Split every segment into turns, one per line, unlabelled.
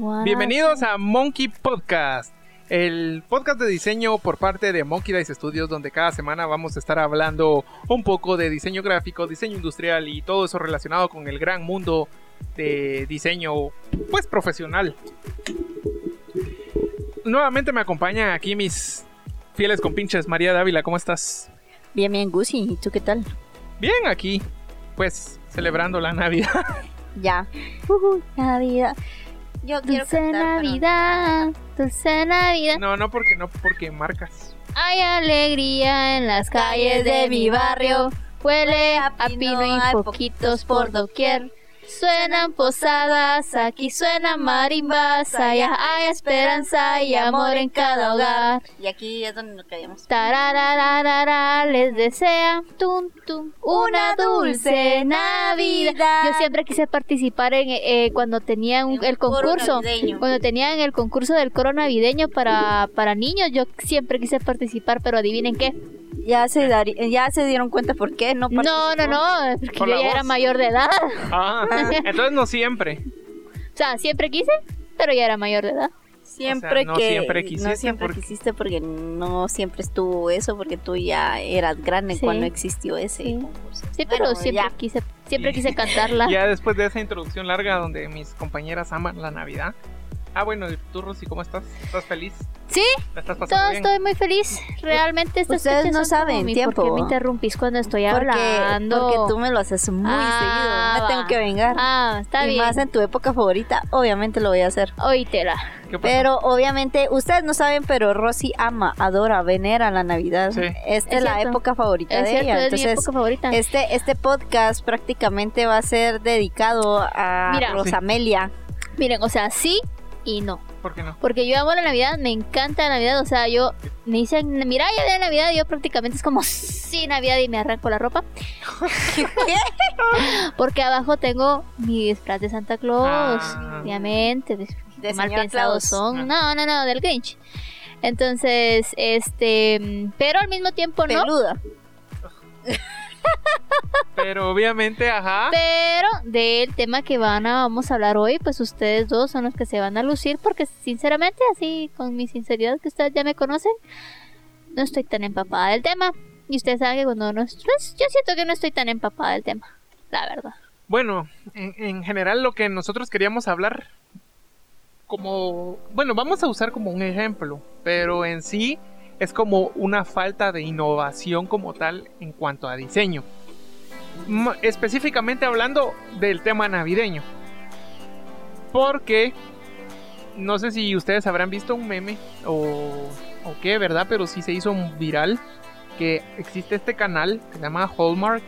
one
Bienvenidos a Monkey Podcast, el podcast de diseño por parte de Monkey Dice Studios, donde cada semana vamos a estar hablando un poco de diseño gráfico, diseño industrial y todo eso relacionado con el gran mundo de diseño, pues profesional. Nuevamente me acompañan aquí mis fieles compinches. María Dávila, ¿cómo estás?
Bien, bien, Gusi. ¿Y tú qué tal?
Bien, aquí, pues celebrando la Navidad.
Ya. Ujú, Navidad. Yo quiero
Dulce
cantar, pero-
Navidad, dulce Navidad.
No, no porque no porque marcas.
Hay alegría en las calles de mi barrio. Huele a pino y poquitos por doquier. Suenan posadas, aquí suenan marimbas. Allá hay esperanza y amor en cada hogar.
Y aquí es donde nos caíamos.
Tararararara, les desea tum, tum, una dulce Navidad. Yo siempre quise participar en eh, cuando tenían el
coro
concurso. Cuando tenían el concurso del coro navideño para, para niños, yo siempre quise participar, pero adivinen qué.
Ya se, dar- ya se dieron cuenta por qué no
No, no,
participó?
no, porque
Por
yo ya era
voz.
mayor de edad.
Ah, entonces no siempre.
O sea, siempre quise, pero ya era mayor de edad.
Siempre
O sea, no
que
siempre quisiste
no siempre
porque-
quisiste porque no siempre estuvo eso porque tú ya eras grande
Sí.
cuando existió ese
Sí.
concurso.
Sí, pero
Bueno,
siempre
ya.
quise, siempre quise cantarla.
Ya después de esa introducción larga donde mis compañeras aman la Navidad. Ah, bueno, ¿y tú, Rosy, cómo estás? ¿Estás feliz?
Sí,
¿La estás pasando
todo
bien?
estoy muy feliz. Realmente estas
Ustedes no saben
mi-
tiempo.
¿Por qué me interrumpís cuando estoy
Porque,
hablando?
porque tú me lo haces muy
Ah,
seguido. Me tengo que vengar.
Ah, está
y
bien.
más en tu época favorita, obviamente lo voy a hacer.
Oítela.
Pero obviamente, ustedes no saben, pero Rosy ama, adora, venera la Navidad.
Sí.
Esta es,
Es
la
cierto.
época favorita
Es
de
cierto,
ella.
es mi
Entonces,
época favorita.
este, este podcast prácticamente va a ser dedicado a
Mira.
Rosamelia.
Miren, o sea, sí y no.
¿Por qué no?
Porque yo amo la Navidad, me encanta la Navidad. O sea, yo me dicen, mira, ya viene Navidad. Y yo prácticamente es como, sí, Navidad. Y me arranco la ropa. Porque abajo tengo mi disfraz de Santa Claus.
Ah.
Obviamente. De,
De
mal pensados son. No, no, no, del Grinch. Entonces, este. Pero al mismo tiempo no.
Peluda.
Pero obviamente, ajá.
Pero del tema que van a, vamos a hablar hoy, pues ustedes dos son los que se van a lucir porque sinceramente, así con mi sinceridad que ustedes ya me conocen, no estoy tan empapada del tema. Y ustedes saben que cuando no pues, yo siento que no estoy tan empapada del tema, la verdad.
Bueno, en, en general lo que nosotros queríamos hablar, como, bueno, vamos a usar como un ejemplo, pero en sí es como una falta de innovación como tal en cuanto a diseño. Específicamente hablando del tema navideño. Porque no sé si ustedes habrán visto un meme o, o qué, ¿verdad? Pero sí se hizo viral que existe este canal que se llama Hallmark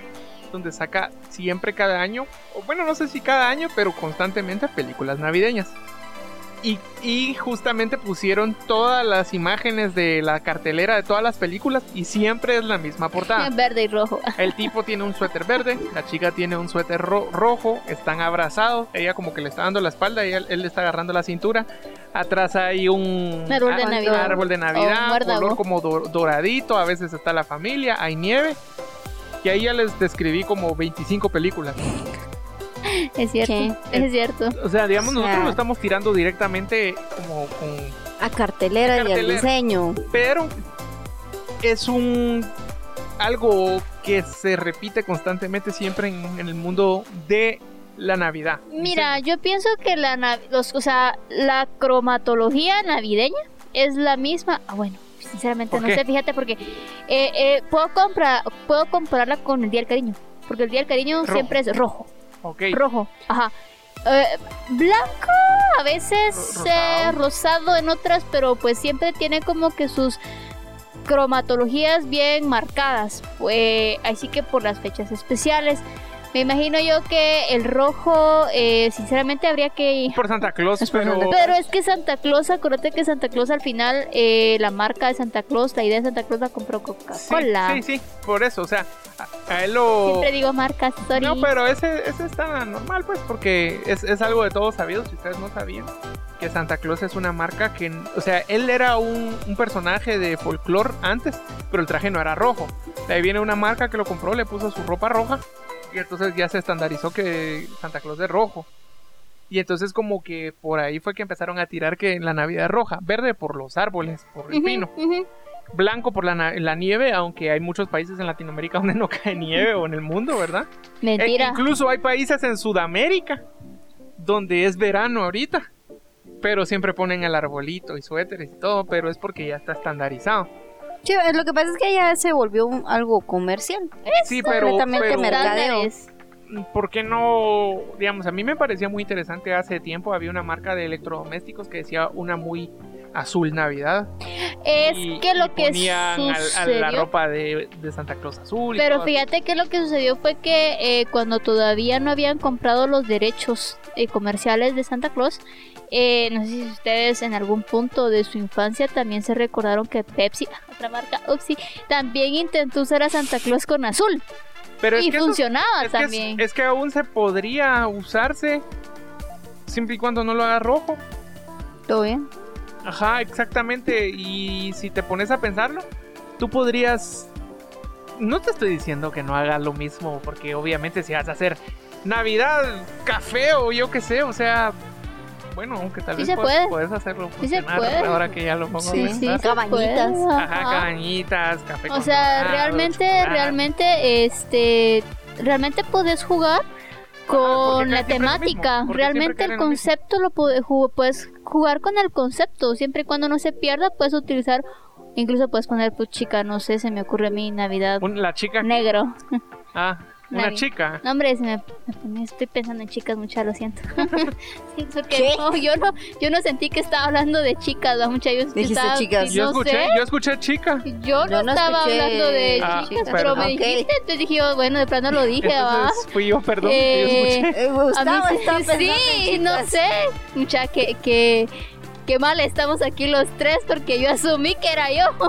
donde saca siempre cada año, o bueno, no sé si cada año, pero constantemente películas navideñas. Y, y justamente pusieron todas las imágenes de la cartelera de todas las películas y siempre es la misma portada.
Verde y rojo.
El tipo tiene un suéter verde, la chica tiene un suéter ro- rojo, están abrazados, ella como que le está dando la espalda y él, él le está agarrando la cintura. Atrás hay un
Árbol de Navidad.
árbol de Navidad, color como do- doradito, a veces está la familia, hay nieve. Y ahí ya les describí como 25 películas.
Es cierto,
¿Qué?
es cierto.
O sea, digamos,
O sea-
nosotros lo estamos tirando directamente como con...
A cartelera, y al diseño.
Pero es un... algo que se repite constantemente siempre en, en el mundo de la Navidad.
Mira, yo pienso que la, los, o sea, la cromatología navideña es la misma. Ah, bueno, sinceramente
¿Por
no
qué?
sé, fíjate, porque eh, eh, puedo, comprar, puedo compararla con el Día del Cariño. Porque el Día del Cariño
Rojo.
siempre es rojo.
Ok.
Rojo, ajá. Eh, blanco, a veces eh,
rosado.
rosado en otras, pero pues siempre tiene como que sus cromatologías bien marcadas. Pues, así que por las fechas especiales. Me imagino yo que el rojo, eh, sinceramente, habría que...
Por Santa Claus,
Es
pero...
Santa
Pero es que Santa Claus, acuérdate que Santa Claus al final, eh, la marca de Santa Claus, la idea de Santa Claus la compró
Sí,
Coca-Cola.
sí, sí, por eso, o sea, a, a él lo...
Siempre digo marcas, sorry.
No, pero ese, ese está normal, pues, porque es, es algo de todos sabidos, si ustedes no sabían, que Santa Claus es una marca que, o sea, él era un, un personaje de folclore antes, pero el traje no era rojo. De ahí viene una marca que lo compró, le puso su ropa roja Y entonces ya se estandarizó que Santa Claus es rojo. Y entonces como que por ahí fue que empezaron a tirar que la Navidad es roja, verde por los árboles, por el pino, blanco por la, nieve, aunque hay muchos países en Latinoamérica donde no cae nieve o en el mundo, ¿verdad? Eh,
Mentira.
incluso hay países en Sudamérica donde es verano ahorita, pero siempre ponen el arbolito y suéteres y todo, pero es porque ya está estandarizado.
Sí, eh, lo que pasa es que ya se volvió un- algo comercial.
Sí, pero,
completamente
pero
mercadeo.
¿por qué no? Digamos, a mí me parecía muy interesante hace tiempo, había una marca de electrodomésticos que decía una muy azul Navidad.
Es
y-
que lo
y
que
ponían al- a,
sucedió...
la ropa de, de Santa Claus azul. y
Pero fíjate que lo que sucedió fue que eh, cuando todavía no habían comprado los derechos eh, comerciales de Santa Claus, eh, no sé si ustedes en algún punto de su infancia también se recordaron que Pepsi, otra marca, Upsi, también intentó usar a Santa Claus con azul
Pero es
y
eso-
funcionaba
que es-
también.
es que aún se podría usarse siempre y cuando no lo haga rojo.
¿Todo bien?
Ajá, exactamente. Y si te pones a pensarlo, tú podrías. No te estoy diciendo que no hagas lo mismo, porque obviamente si vas a hacer Navidad, café o yo qué sé, o sea. Bueno, aunque tal
Sí
vez puedes,
puede.
puedes hacerlo
Sí se puede.
ahora que ya lo pongo
Sí,
sí,
cabañitas.
Ajá, cabañitas, café
O
con
sea,
dorado,
realmente,
chocolate.
realmente, este, realmente puedes jugar con la
lo mismo,
temática. Realmente el
lo
concepto lo ju- puedes jugar con el concepto. Siempre y cuando no se pierda, puedes utilizar, incluso puedes poner pues chica, no sé, se me ocurre a mí Navidad
la chica.
negro.
Ah, una chica.
No, hombre, se me, estoy pensando en chicas mucha, lo siento. Sí, porque
¿Qué?
no, yo no, yo no sentí que estaba hablando de chicas, ¿verdad? mucha yo
Dijiste
estaba-
chicas.
Yo
no
escuché,
sé.
yo escuché chica.
Yo no,
Yo no
estaba
escuché
hablando de
Ah,
chicas,
pero-
pero me dijiste, entonces dije yo, bueno, de plano lo dije, ¿va?
Entonces fui yo, perdón, que
Eh,
yo escuché.
Eh, Gustavo
A mí sí, no sé, mucha, que, que, que mal estamos aquí los tres porque yo asumí que era yo.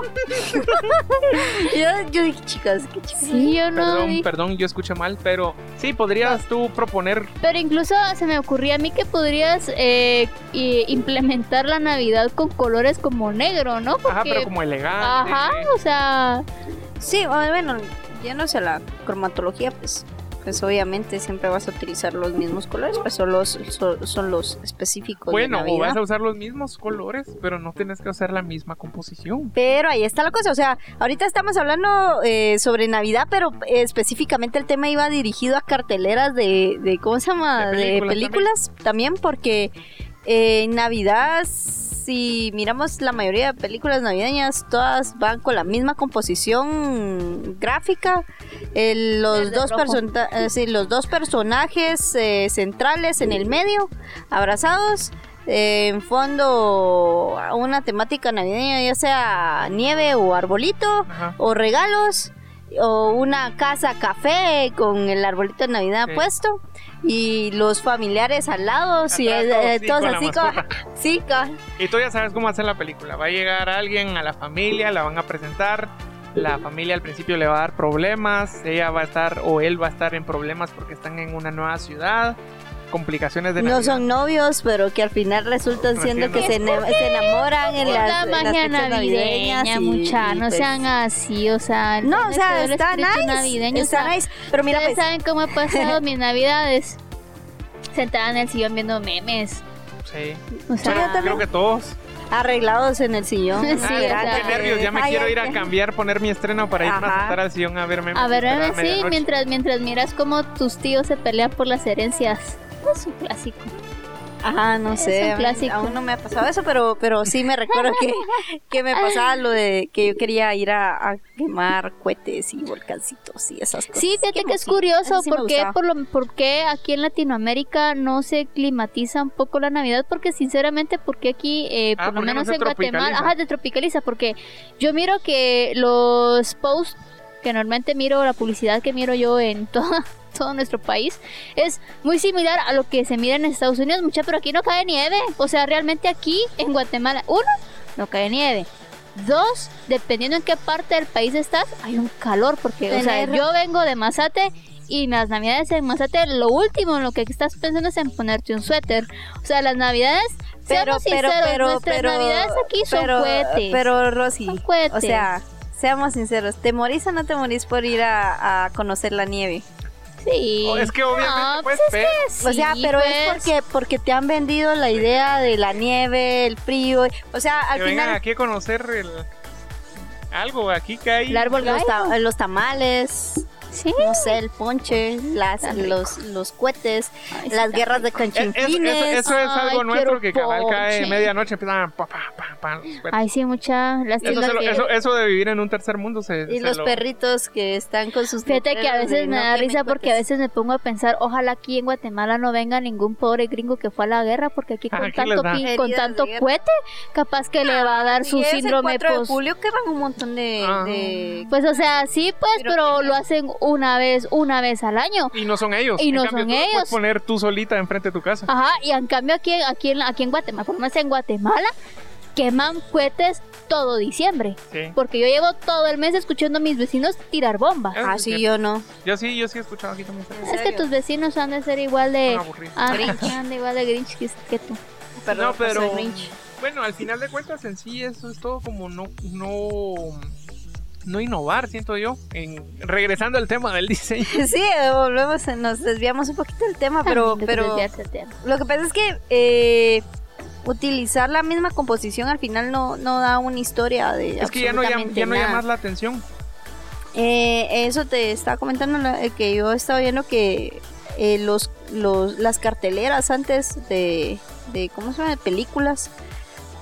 Yo, yo dije, chicas, qué chicas.
Sí, yo no
Perdón, perdón, yo escuché mal, pero sí, podrías tú proponer
Pero incluso se me ocurría a mí que podrías eh, i- implementar la Navidad con colores como negro, ¿no?
Ajá, pero como elegante.
Ajá, o sea,
Sí, bueno, ya no sé la cromatología, pues, pues obviamente siempre vas a utilizar los mismos colores, pues son los, son, son los específicos
Bueno,
de
o vas a usar los mismos colores, pero no tienes que usar la misma composición.
Pero ahí está la cosa, o sea, ahorita estamos hablando eh, sobre Navidad, pero específicamente el tema iba dirigido a carteleras de, de ¿cómo se llama?
De
De
películas
películas, también. porque eh, en Navidad, si miramos la mayoría de películas navideñas, todas van con la misma composición gráfica. Los, dos eh, sí, los dos personajes eh, centrales en el medio, abrazados. eh, en fondo una temática navideña, ya sea nieve o arbolito
Ajá.
o regalos o una casa café con el arbolito de Navidad
Sí.
puesto y los familiares al lado,
Atrás,
eh,
todos,
eh, así como, sí, ca-
Y tú ya sabes cómo hacer la película. Va a llegar alguien a la familia, la van a presentar. La familia al principio le va a dar problemas. Ella va a estar o él va a estar en problemas porque están en una nueva ciudad. Complicaciones de
no
Navidad.
son novios, pero que al final resultan siendo que se, se enamoran en las,
la
en las
magia navideña,
y-
mucha,
y,
no
pues,
sean así, o sea,
no, o sea, está nice,
navideño, o
está
sea,
nice, pero mira,
Ustedes
pues,
saben cómo he pasado mis navidades. Sentada en el sillón viendo memes.
Sí.
O sea,
yo.
Creo que todos.
arreglados en el sillón.
Sí,
Ah,
o sea,
qué nervios. Ya me
Ay,
quiero
ay,
ir a cambiar, poner mi estreno para irme a sentar al sillón a ver memes.
a ver,
y esperar
sí, mientras, mientras miras cómo tus tíos se pelean por las herencias. Es un clásico.
Ajá, no
Es
sé. Aún no me ha pasado eso, pero, pero sí me recuerdo que, que me pasaba lo de que yo quería ir a, a quemar cohetes y volcancitos y esas cosas.
Sí, fíjate que es curioso
sí
porque por, lo, por qué aquí en Latinoamérica no se climatiza un poco la Navidad porque sinceramente porque aquí eh,
Ah,
por lo
¿por qué no
menos en Guatemala
tropicaliza?
ajá se tropicaliza porque yo miro que los posts que normalmente miro la publicidad que miro yo en toda todo nuestro país es muy similar a lo que se mira en Estados Unidos mucha pero aquí no cae nieve o sea realmente aquí en Guatemala uno no cae nieve Dos, dependiendo en qué parte del país estás, hay un calor, porque, o sea, yo vengo de Mazate y las navidades en Mazate, lo último en lo que estás pensando es en ponerte un suéter. O sea, las navidades,
pero,
seamos
pero,
sinceros,
pero,
nuestras
pero,
navidades aquí son cohetes.
Pero, Rosy,
Son cohetes.
o sea, seamos sinceros, ¿te morís o no te morís por ir a, a conocer la nieve?
Sí.
Oh, es que obviamente,
No,
pues,
es
pero-
que
o sea, pero es porque porque te han vendido la idea de la nieve, el frío. O sea, al
que vengan
final
aquí a conocer el... algo aquí que hay.
El árbol
los, ta- los tamales,
Sí.
no sé, el ponche, las, los, los cohetes,
Ay,
las guerras de
Es- es-
canchinquines.
eso, eso es
Ay,
algo nuestro
quiero
que cabal cae
ponche.
medianoche empiezan pa, pa, pa, pa.
Ay, sí, mucha lástima
eso, lo- eso, eso de vivir en un tercer mundo se,
y
se
los
lo-
perritos que están con sus
Fíjate que a veces me
no
da risa porque a veces me pongo a pensar, ojalá aquí en Guatemala no venga ningún pobre gringo que fue a la guerra, porque aquí con
Aquí
tanto pin- con tanto cohete, capaz que le va a dar su síndrome
el 4 de
post.
julio que van un montón de,
Ah.
de-
Pues o sea, sí, pues,
Pero
lo hacen una vez, una vez al año.
Y no son ellos.
Y
En
no
cambio,
son
tú lo puedes
ellos.
poner tú solita enfrente de tu casa.
Ajá, y en cambio aquí, aquí, en, aquí en Guatemala, por lo menos en Guatemala, queman cohetes todo diciembre.
Sí.
Porque yo llevo todo el mes escuchando a mis vecinos tirar bombas.
Ah, sí, yo no.
Yo sí, yo sí he escuchado aquí también.
¿En
Es que tus vecinos han de ser igual de... Ah,
Grinch.
han de igual de Grinch que, que tú.
Perdón,
No, pero-
soy Grinch.
Bueno, al final de cuentas en sí eso es todo como no no no innovar, siento yo. En, regresando al tema del diseño.
Sí, volvemos, nos desviamos un poquito del tema, pero, pero
tema.
lo que pasa es que eh, utilizar la misma composición al final no, no da una historia de
Es que ya no,
absolutamente
ya no llamas la atención.
Eh, eso te estaba comentando la- eh, que yo estaba viendo que eh, los, los, las carteleras antes de, de, ¿cómo se llama? De películas,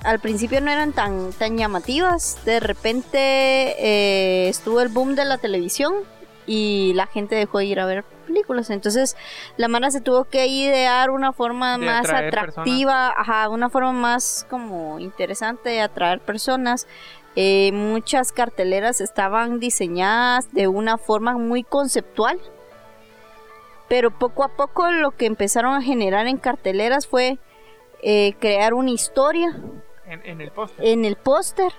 al principio no eran tan, tan llamativas. De repente eh, estuvo el boom de la televisión y la gente dejó de ir a ver películas. Entonces la mano se tuvo que idear una forma
De
más atractiva, ajá, una forma más como interesante de atraer personas. Eh, muchas carteleras estaban diseñadas de una forma muy conceptual, pero poco a poco lo que empezaron a generar en carteleras fue eh, crear una historia
En, en el póster.
en el póster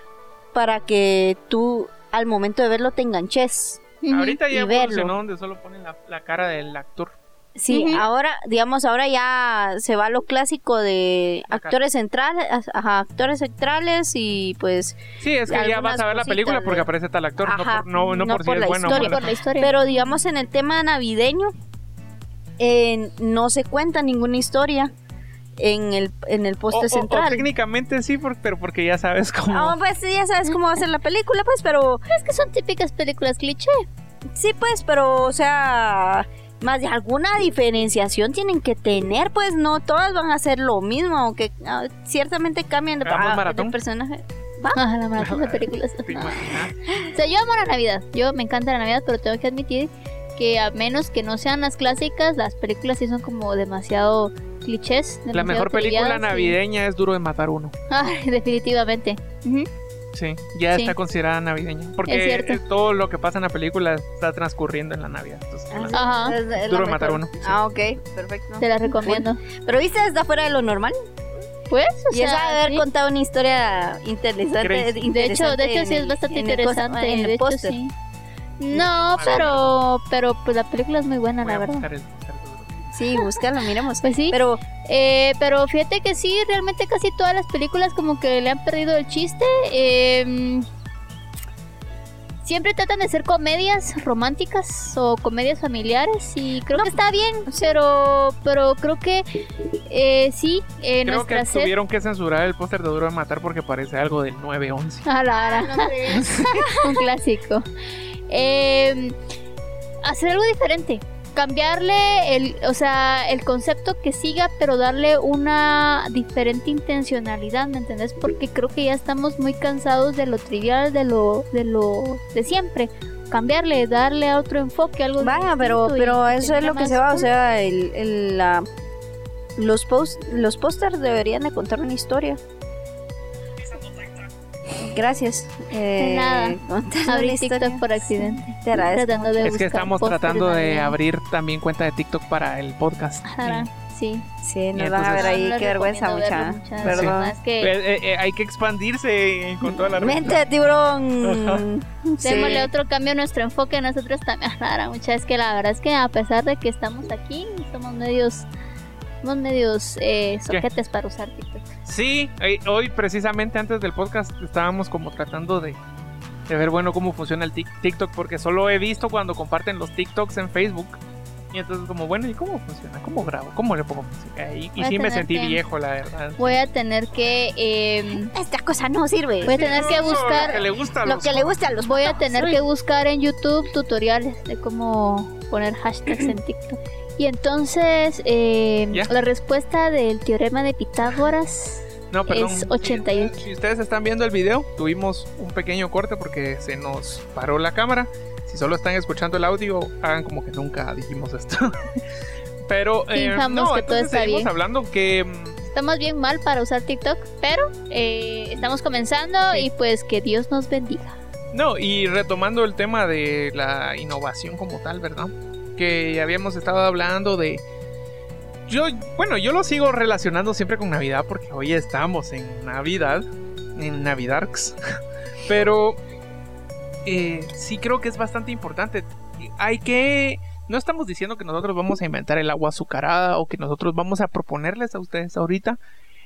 para que tú al momento de verlo te enganches.
Ahorita ya
y verlo.
evolucionó donde solo ponen la, la cara del actor.
Sí, ahora, digamos, ahora ya se va a lo clásico de
La cara.
actores centrales, ajá, actores centrales y pues
Sí, es que ya vas a ver la película porque
de-
aparece tal actor, no
Ajá,
no, no
no
por si
por
es
la
bueno o
historia,
por la historia.
Pero digamos en el tema navideño eh, no se cuenta ninguna historia en el, en el
O,
poste
o- o
central.
técnicamente sí, por- pero porque ya sabes cómo.
Ah, pues sí, ya sabes cómo va a ser la película, pues, pero
Es que son típicas películas cliché.
sí, pues, pero, o sea, más de alguna diferenciación tienen que tener, pues, no todas van a ser lo mismo, aunque ah, ciertamente cambian de, ah, de personaje.
Ah, la maratón de películas.
¿Te imaginas?
O sea, yo amo la Navidad. Yo me encanta la Navidad, pero tengo que admitir que a menos que no sean las clásicas, las películas sí son como demasiado clichés.
La mejor película
y-
navideña es Duro de Matar Uno.
Ay, definitivamente.
Sí, ya
Sí.
está considerada navideña. Porque eh, todo lo que pasa en la película está transcurriendo en la Navidad. Entonces,
Ah,
la-
Ajá.
Duro de matar uno, sí.
Ah, ok, perfecto.
Te la recomiendo.
Pero viste, está fuera de lo normal.
Pues, o
y es
sea,
haber
sí.
contado una historia interesante.
De hecho, de hecho sí es bastante
en el cosa-
interesante.
en
de
el
hecho, sí. No, pero, pero pues la película es muy buena,
voy
la
a
verdad.
Sí, búscalo, miremos.
Pues sí.
Pero
Eh, pero fíjate que sí, realmente casi todas las películas como que le han perdido el chiste. Eh, siempre tratan de ser comedias románticas o comedias familiares y creo
No.
que está bien, pero, pero creo que eh, sí, eh,
Creo que tuvieron que censurar el póster de Duro de Matar porque parece algo del 911.
A la ara. un clásico. Eh, hacer algo diferente. Cambiarle el, o sea, el concepto que siga, pero darle una diferente intencionalidad, ¿me entendés? Porque creo que ya estamos muy cansados de lo trivial, de lo, de lo de siempre. Cambiarle, darle a otro enfoque, algo
Vaya, pero, pero eso es lo que se va, o sea, el, el, la, los post, los pósters deberían de contar una historia. Gracias. Eh,
nada. Abrí. TikTok por accidente.
Te agradezco
Tratando de
Es que estamos tratando de abrir también cuenta de TikTok para el podcast.
Ajá, sí.
Sí, nos van a ver ahí, qué vergüenza, mucha. Perdón.
Es que
Eh, eh, eh, hay que expandirse con toda la
Mente de tiburón. Sí.
Démosle otro cambio a nuestro enfoque nosotros también. Ahora, mucha es que la verdad es que a pesar de que estamos aquí, somos medios, somos medios eh, soquetes para usar TikTok.
Sí, eh, hoy precisamente antes del podcast estábamos como tratando de, de ver, bueno, cómo funciona el Tik- TikTok, porque solo he visto cuando comparten los TikToks en Facebook Y entonces como, bueno, ¿y cómo funciona? ¿Cómo grabo? ¿Cómo le pongo música? Y, y sí me sentí
que-
viejo, la verdad.
Voy a tener que... em,
Esta cosa no sirve.
voy a tener que buscar...
Lo que le gusta a
Lo
los
que le gusta a los
Voy a tener que buscar en YouTube tutoriales de cómo poner hashtags en TikTok. Y entonces, eh, la respuesta del teorema de Pitágoras
No, perdón.
es
Si-
88.
Si, ustedes están viendo el video, tuvimos un pequeño corte porque se nos paró la cámara. Si solo están escuchando el audio, hagan como que nunca dijimos esto. Pero eh, no,
que todo está
seguimos
bien.
hablando que mm,
Estamos bien mal para usar TikTok, pero eh, estamos comenzando
Sí.
y pues que Dios nos bendiga.
no, y retomando el tema de la innovación como tal, ¿verdad? Que habíamos estado hablando de yo, bueno, yo lo sigo relacionando siempre con Navidad porque hoy estamos en Navidad, en Navidarks. Pero eh, sí creo que es bastante importante. Hay que... No estamos diciendo que nosotros vamos a inventar el agua azucarada o que nosotros vamos a proponerles a ustedes ahorita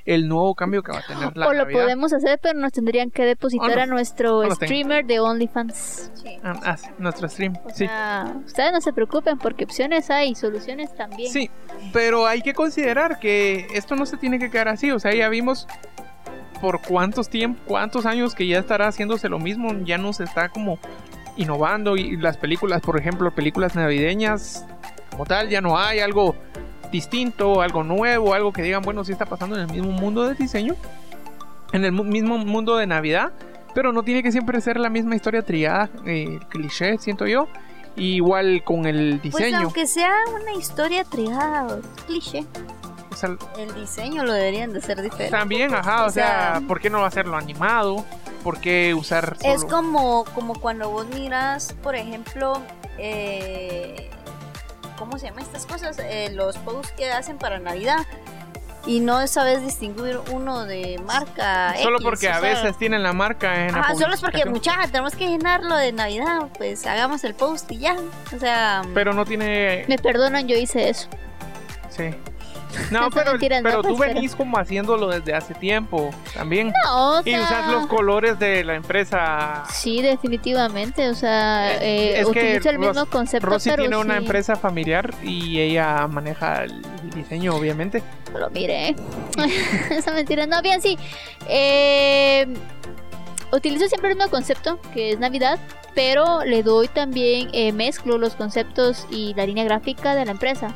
el nuevo cambio que va a tener la
o lo
Navidad.
podemos hacer, pero nos tendrían que depositar
no,
a nuestro
no lo tengo.
streamer de OnlyFans.
Ah, ah, sí, nuestro stream.
O
Sí.
sea, ustedes no se preocupen porque opciones hay y soluciones también.
Sí, pero hay que considerar que esto no se tiene que quedar así. O sea, ya vimos por cuántos tiempos, cuántos años que ya estará haciéndose lo mismo. Ya no se está como innovando. Y las películas, por ejemplo, películas navideñas, como tal, ya no hay algo distinto, algo nuevo, algo que digan, bueno, sí está pasando en el mismo mundo de diseño, en el mu- mismo mundo de Navidad. Pero no tiene que siempre ser la misma historia trillada, eh, cliché, siento yo. Igual con el
Pues
diseño.
aunque sea una historia triada o cliché,
O sea,
el diseño lo deberían de ser diferente.
También, ajá, o,
O
sea,
sea,
¿por qué no hacerlo animado? ¿Por qué usar solo...
Es como, como cuando vos miras, por ejemplo, eh, ¿cómo se llaman estas cosas? Eh, los posts que hacen para Navidad. Y no sabes distinguir uno de marca.
Solo
X,
porque a
sea,
veces tienen la marca en la
Ajá, solo es porque
publicación,
muchacha, tenemos que llenarlo de Navidad, pues hagamos el post y ya. O sea,
Pero no tiene...
Me perdonan, yo hice eso.
Sí. No, pero, pero tú
pero-
venís como haciéndolo desde hace tiempo también.
No, o
Y usas los colores de la empresa.
Sí, definitivamente. O sea,
Eh,
eh,
es que
utilizo el mismo
Ros-
concepto,
Rosy
pero
tiene una empresa familiar y ella maneja el diseño, obviamente.
Lo mire. Esa mentira. No, bien, sí. Eh, utilizo siempre el mismo concepto, que es Navidad, pero le doy también, eh, mezclo los conceptos y la línea gráfica de la empresa.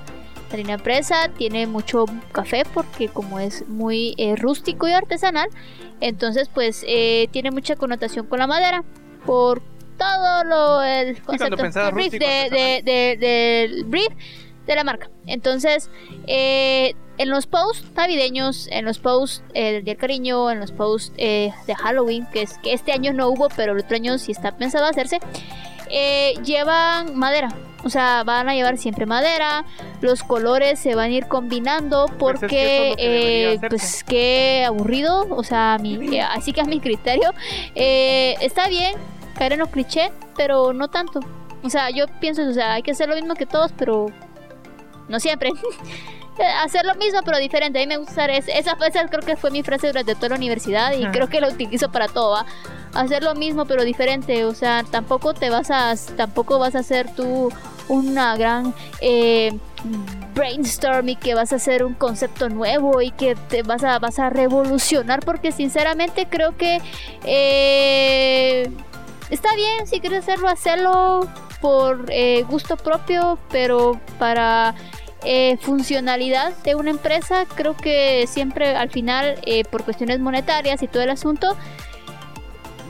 La empresa tiene mucho café porque como es muy eh, rústico y artesanal, entonces pues eh, tiene mucha connotación con la madera por todo lo el concepto el brief de, de- de- del brief de la marca. Entonces, eh, en los posts navideños, en los posts eh, del Día del Cariño, en los posts eh, de Halloween, que es que este año no hubo, pero el otro año sí está pensado hacerse, llevan madera. O sea, van a llevar siempre madera. Los colores se van a ir combinando
Pues es que
porque,
es
eh, pues, qué aburrido. O sea, a mi- eh, así que a mi criterio. Eh, está bien caer en los clichés, pero no tanto. O sea, yo pienso, o sea, hay que hacer lo mismo que todos, pero no siempre. hacer lo mismo pero diferente. A mí me gusta usar es- esa, esa creo que fue mi frase durante toda la universidad y creo que la utilizo para todo. ¿va? Hacer lo mismo pero diferente. O sea, tampoco te vas a tampoco vas a hacer tú una gran eh, brainstorm y que vas a hacer un concepto nuevo y que te vas a vas a revolucionar porque sinceramente creo que eh, está bien si quieres hacerlo hacerlo por eh, gusto propio pero para eh, funcionalidad de una empresa, creo que siempre al final, eh, por cuestiones monetarias y todo el asunto,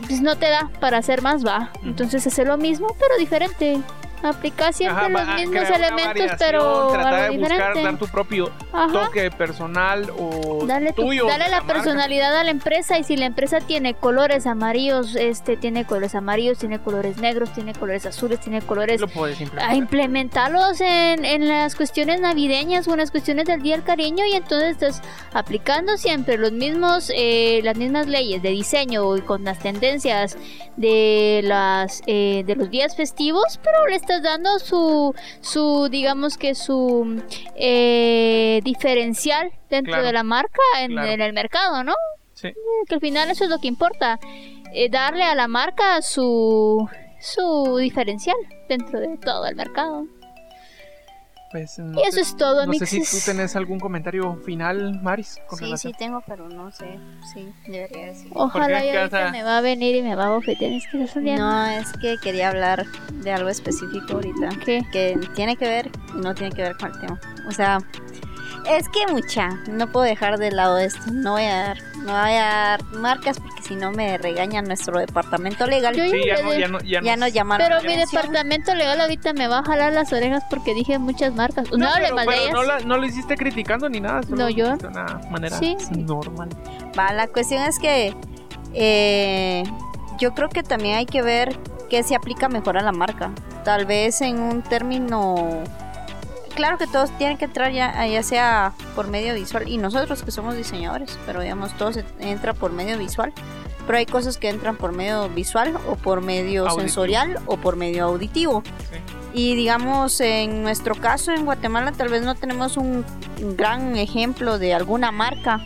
pues no te da para hacer más, va. Entonces hacer lo mismo, pero diferente. Aplicar siempre
Ajá,
los mismos elementos, pero
tratar
algo
de buscar
diferente.
dar tu propio
Ajá.
toque personal o
Dale, tu-
tuyo.
dale la
marca.
personalidad a la empresa y si la empresa tiene colores amarillos, este tiene colores amarillos, tiene colores negros, tiene colores azules, tiene colores
Lo puedes
a
implementar.
implementarlos en, en las cuestiones navideñas o en las cuestiones del día del cariño y entonces estás aplicando siempre los mismos eh, las mismas leyes de diseño y con las tendencias de las eh, de los días festivos pero le estás dando su su digamos que su eh, diferencial dentro
Claro.
de la marca en,
Claro.
en el mercado no
Sí.
que al final eso es lo que importa eh, darle a la marca su su diferencial dentro de todo el mercado
Pues, no
Y eso
sé-
es todo,
No sé si tú tenés algún comentario final, Maris. con
Sí,
relación-
sí tengo, pero no sé. Sí, debería decir.
Ojalá
qué?
y
¿Qué
ahorita
vas a-
me va a venir y me va a bofetear. Es que.
No, es que quería hablar de algo específico ahorita.
¿Qué?
Que tiene que ver y no tiene que ver con el tema. O sea, es que mucha, no puedo dejar de lado esto. No voy a dar, no voy a dar marcas porque si no me regaña nuestro departamento legal.
Yo
Sí, ya no, ya no, ya
ya
no.
nos llamaron.
Pero
la
mi
atención.
departamento legal ahorita me va a jalar las orejas porque dije muchas marcas. No,
No,
hable
pero,
mal de
pero
ellas.
no, la- no lo hiciste criticando ni nada. solo
No, yo.
De una manera
Sí.
normal.
Va, la cuestión es que eh, yo creo que también hay que ver qué se aplica mejor a la marca. Tal vez en un término... Claro que todos tienen que entrar ya, ya sea por medio visual y nosotros que somos diseñadores, pero digamos todo se entra por medio visual. Pero hay cosas que entran por medio visual o por medio
Auditivo.
sensorial o por medio auditivo.
Sí.
Y digamos, en nuestro caso en Guatemala tal vez no tenemos un gran ejemplo de alguna marca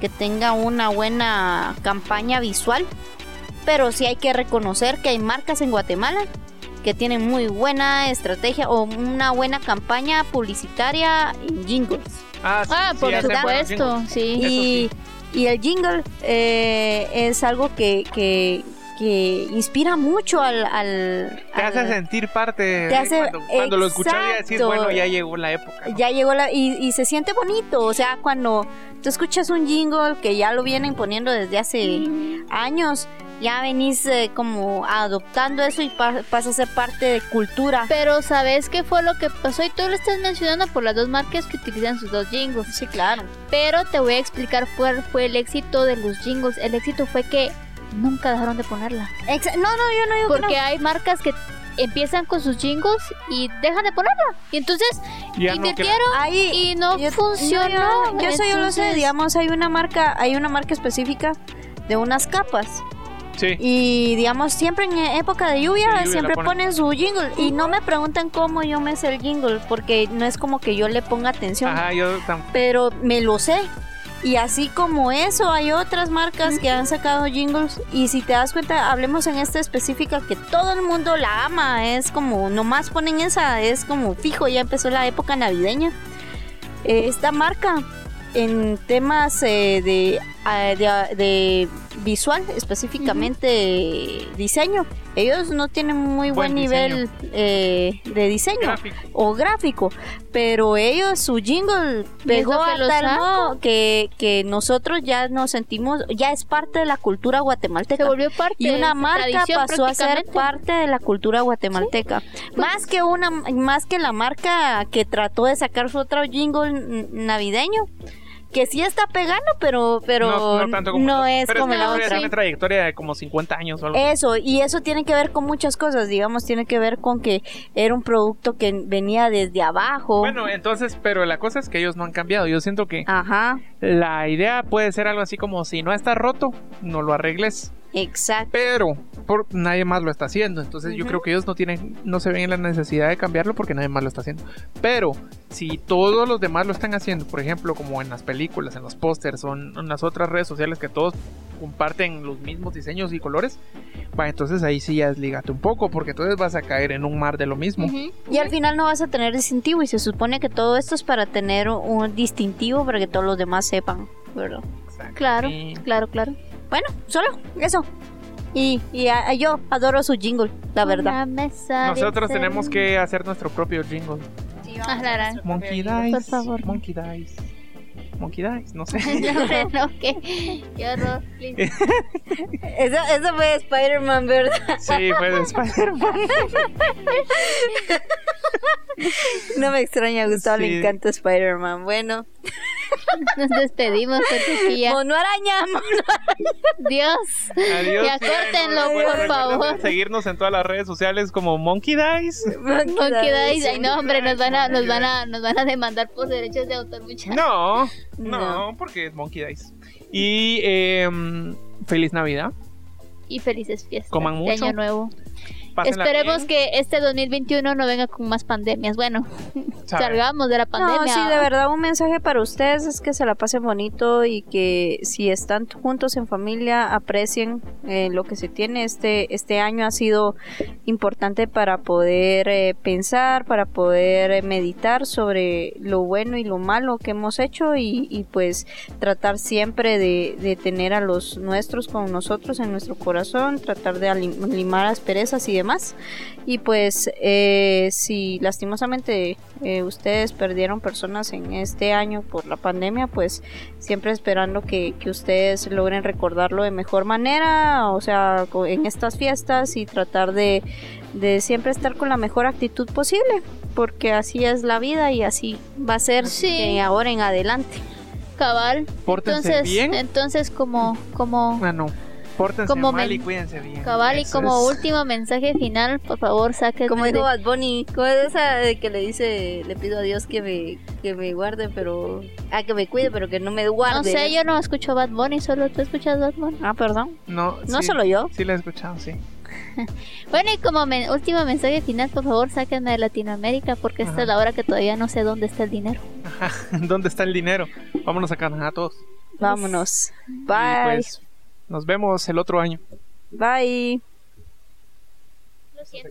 que tenga una buena campaña visual, pero sí hay que reconocer que hay marcas en Guatemala que tienen muy buena estrategia o una buena campaña publicitaria en jingles.
Ah, sí,
Ah,
sí,
por supuesto, sí.
Y,
sí.
y el jingle eh, es algo que, que, que inspira mucho al... al-
Te hace
al-
sentir parte.
Te hace-
cuando, cuando lo escuchas ya decís,
exacto.
bueno, ya llegó la época. ¿no?
ya llegó la y, y se siente bonito o sea cuando tú escuchas un jingle que ya lo vienen poniendo desde hace años ya venís eh, como adoptando eso y pa- pasa a ser parte de cultura
Pero ¿sabes qué fue lo que pasó? Y tú lo estás mencionando por las dos marcas que utilizan sus dos jingles.
sí claro
Pero te voy a explicar cuál fue el éxito de los jingles. El éxito fue que nunca dejaron de ponerla.
No no yo no digo que
Porque hay marcas que empiezan con sus jingles y dejan de ponerla. Y entonces
Ya
invirtieron
no. Ahí
y no
yo-
funcionó.
no, yo, yo eso yo lo sé
Entonces,
digamos hay una marca hay una marca específica de unas capas
Sí.
y digamos siempre en época de lluvia,
De lluvia la
siempre
ponen.
ponen su jingle y no me preguntan cómo yo me sé el jingle porque no es como que yo le ponga atención
Ajá, yo
pero me lo sé. Y así como eso, hay otras marcas que han sacado jingles. Y si te das cuenta, hablemos en esta específica que todo el mundo la ama. Es como, nomás ponen esa, es como fijo, ya empezó la época navideña. Eh, esta marca, en temas eh, de, ah, de, ah, de visual, específicamente diseño, ellos no tienen muy buen,
Buen
nivel eh, de diseño
gráfico.
o gráfico, pero ellos su jingle pegó a tal modo que, que nosotros ya nos sentimos, ya es parte de la cultura
se
guatemalteca.
volvió parte
Y una marca pasó a ser parte de la cultura guatemalteca. Más que una, más que la marca que trató de sacar su otro jingle navideño, que sí está pegando, pero, pero
no, no tanto como
no es
Pero
como
que
la otra.
una trayectoria de como 50 años o algo.
Eso, y eso tiene que ver con muchas cosas, digamos, tiene que ver con que era un producto que venía desde abajo.
Bueno, entonces, pero la cosa es que ellos no han cambiado. Yo siento que
Ajá,
la idea puede ser algo así como si no está roto, no lo arregles.
Exacto.
Pero por, nadie más lo está haciendo. Entonces yo creo que ellos no tienen, no se ven en la necesidad de cambiarlo porque nadie más lo está haciendo. Pero si todos los demás lo están haciendo, por ejemplo, como en las películas, en los pósters o en, en las otras redes sociales que todos comparten los mismos diseños y colores, va, entonces ahí sí ya deslígate un poco, porque entonces vas a caer en un mar de lo mismo.
Y al final no vas a tener distintivo y se supone que todo esto es para tener un distintivo para que todos los demás sepan, ¿verdad?
Claro, claro, claro.
Bueno, solo eso. Y, y a- yo adoro su jingle, la verdad.
Nosotros tenemos que hacer nuestro propio jingle.
Ah, claro.
Monkey
Por
Dice.
favor.
Monkey Dice. Monkey Dice, no sé.
No, no, qué, qué horror.
Eso, eso fue Spider-Man, ¿verdad?
Sí, fue de Spider-Man.
No me extraña, Gustavo
Sí.
le encanta Spider-Man. Bueno,
Nos despedimos, Patricia.
mono araña, mono
Dios.
Adiós.
Ya
sí,
córtenlo,
no,
por favor.
Seguirnos en todas las redes sociales como Monkey Dice.
Monkey Dice. Ay, no, hombre, nos van a, nos van a, nos van a demandar por derechos de autor, muchachos.
No,
No.
no, porque es Monkey Dice. Y em, feliz Navidad.
Y felices fiestas.
Coman
de
mucho.
Año Nuevo.
Pásenla
Esperemos
bien,
que este 2021 no venga con más pandemias. Bueno,
sabe.
salgamos de la pandemia.
No, sí, de verdad, un mensaje para ustedes es que se la pasen bonito y que si están juntos en familia, aprecien eh, lo que se tiene. Este, este año ha sido importante para poder eh, pensar, para poder eh, meditar sobre lo bueno y lo malo que hemos hecho y, y, pues tratar siempre de, de tener a los nuestros con nosotros en nuestro corazón, tratar de limar asperezas y demás. Y pues eh, si lastimosamente eh, ustedes perdieron personas en este año por la pandemia, pues siempre esperando que, que ustedes logren recordarlo de mejor manera, o sea, en estas fiestas y tratar de, de siempre estar con la mejor actitud posible, porque así es la vida y así va a ser
Sí.
de ahora en adelante.
cabal.
Pórtense
Entonces,
bien.
entonces como, como
Ah, no. Pórtense
Como
mal y cuídense bien.
cabal y como
es.
último mensaje final, por favor, saquen
Como dijo Bad Bunny, como es esa de que le dice, le pido a Dios que me, que me guarde, pero, ah, que me cuide, pero que no me guarde.
No sé, yo no escucho Bad Bunny, solo tú escuchas Bad Bunny.
Ah, perdón.
No,
No
sí,
solo yo.
Sí, la he escuchado, sí.
Bueno, y como men- último mensaje final, por favor, sáquenme de Latinoamérica porque esta
Ajá.
es la hora que todavía no sé dónde está el dinero.
Ajá. ¿Dónde está el dinero? Vámonos a Canadá todos.
Vámonos.
Y
Bye.
pues nos vemos el otro año.
Bye.
Lo siento.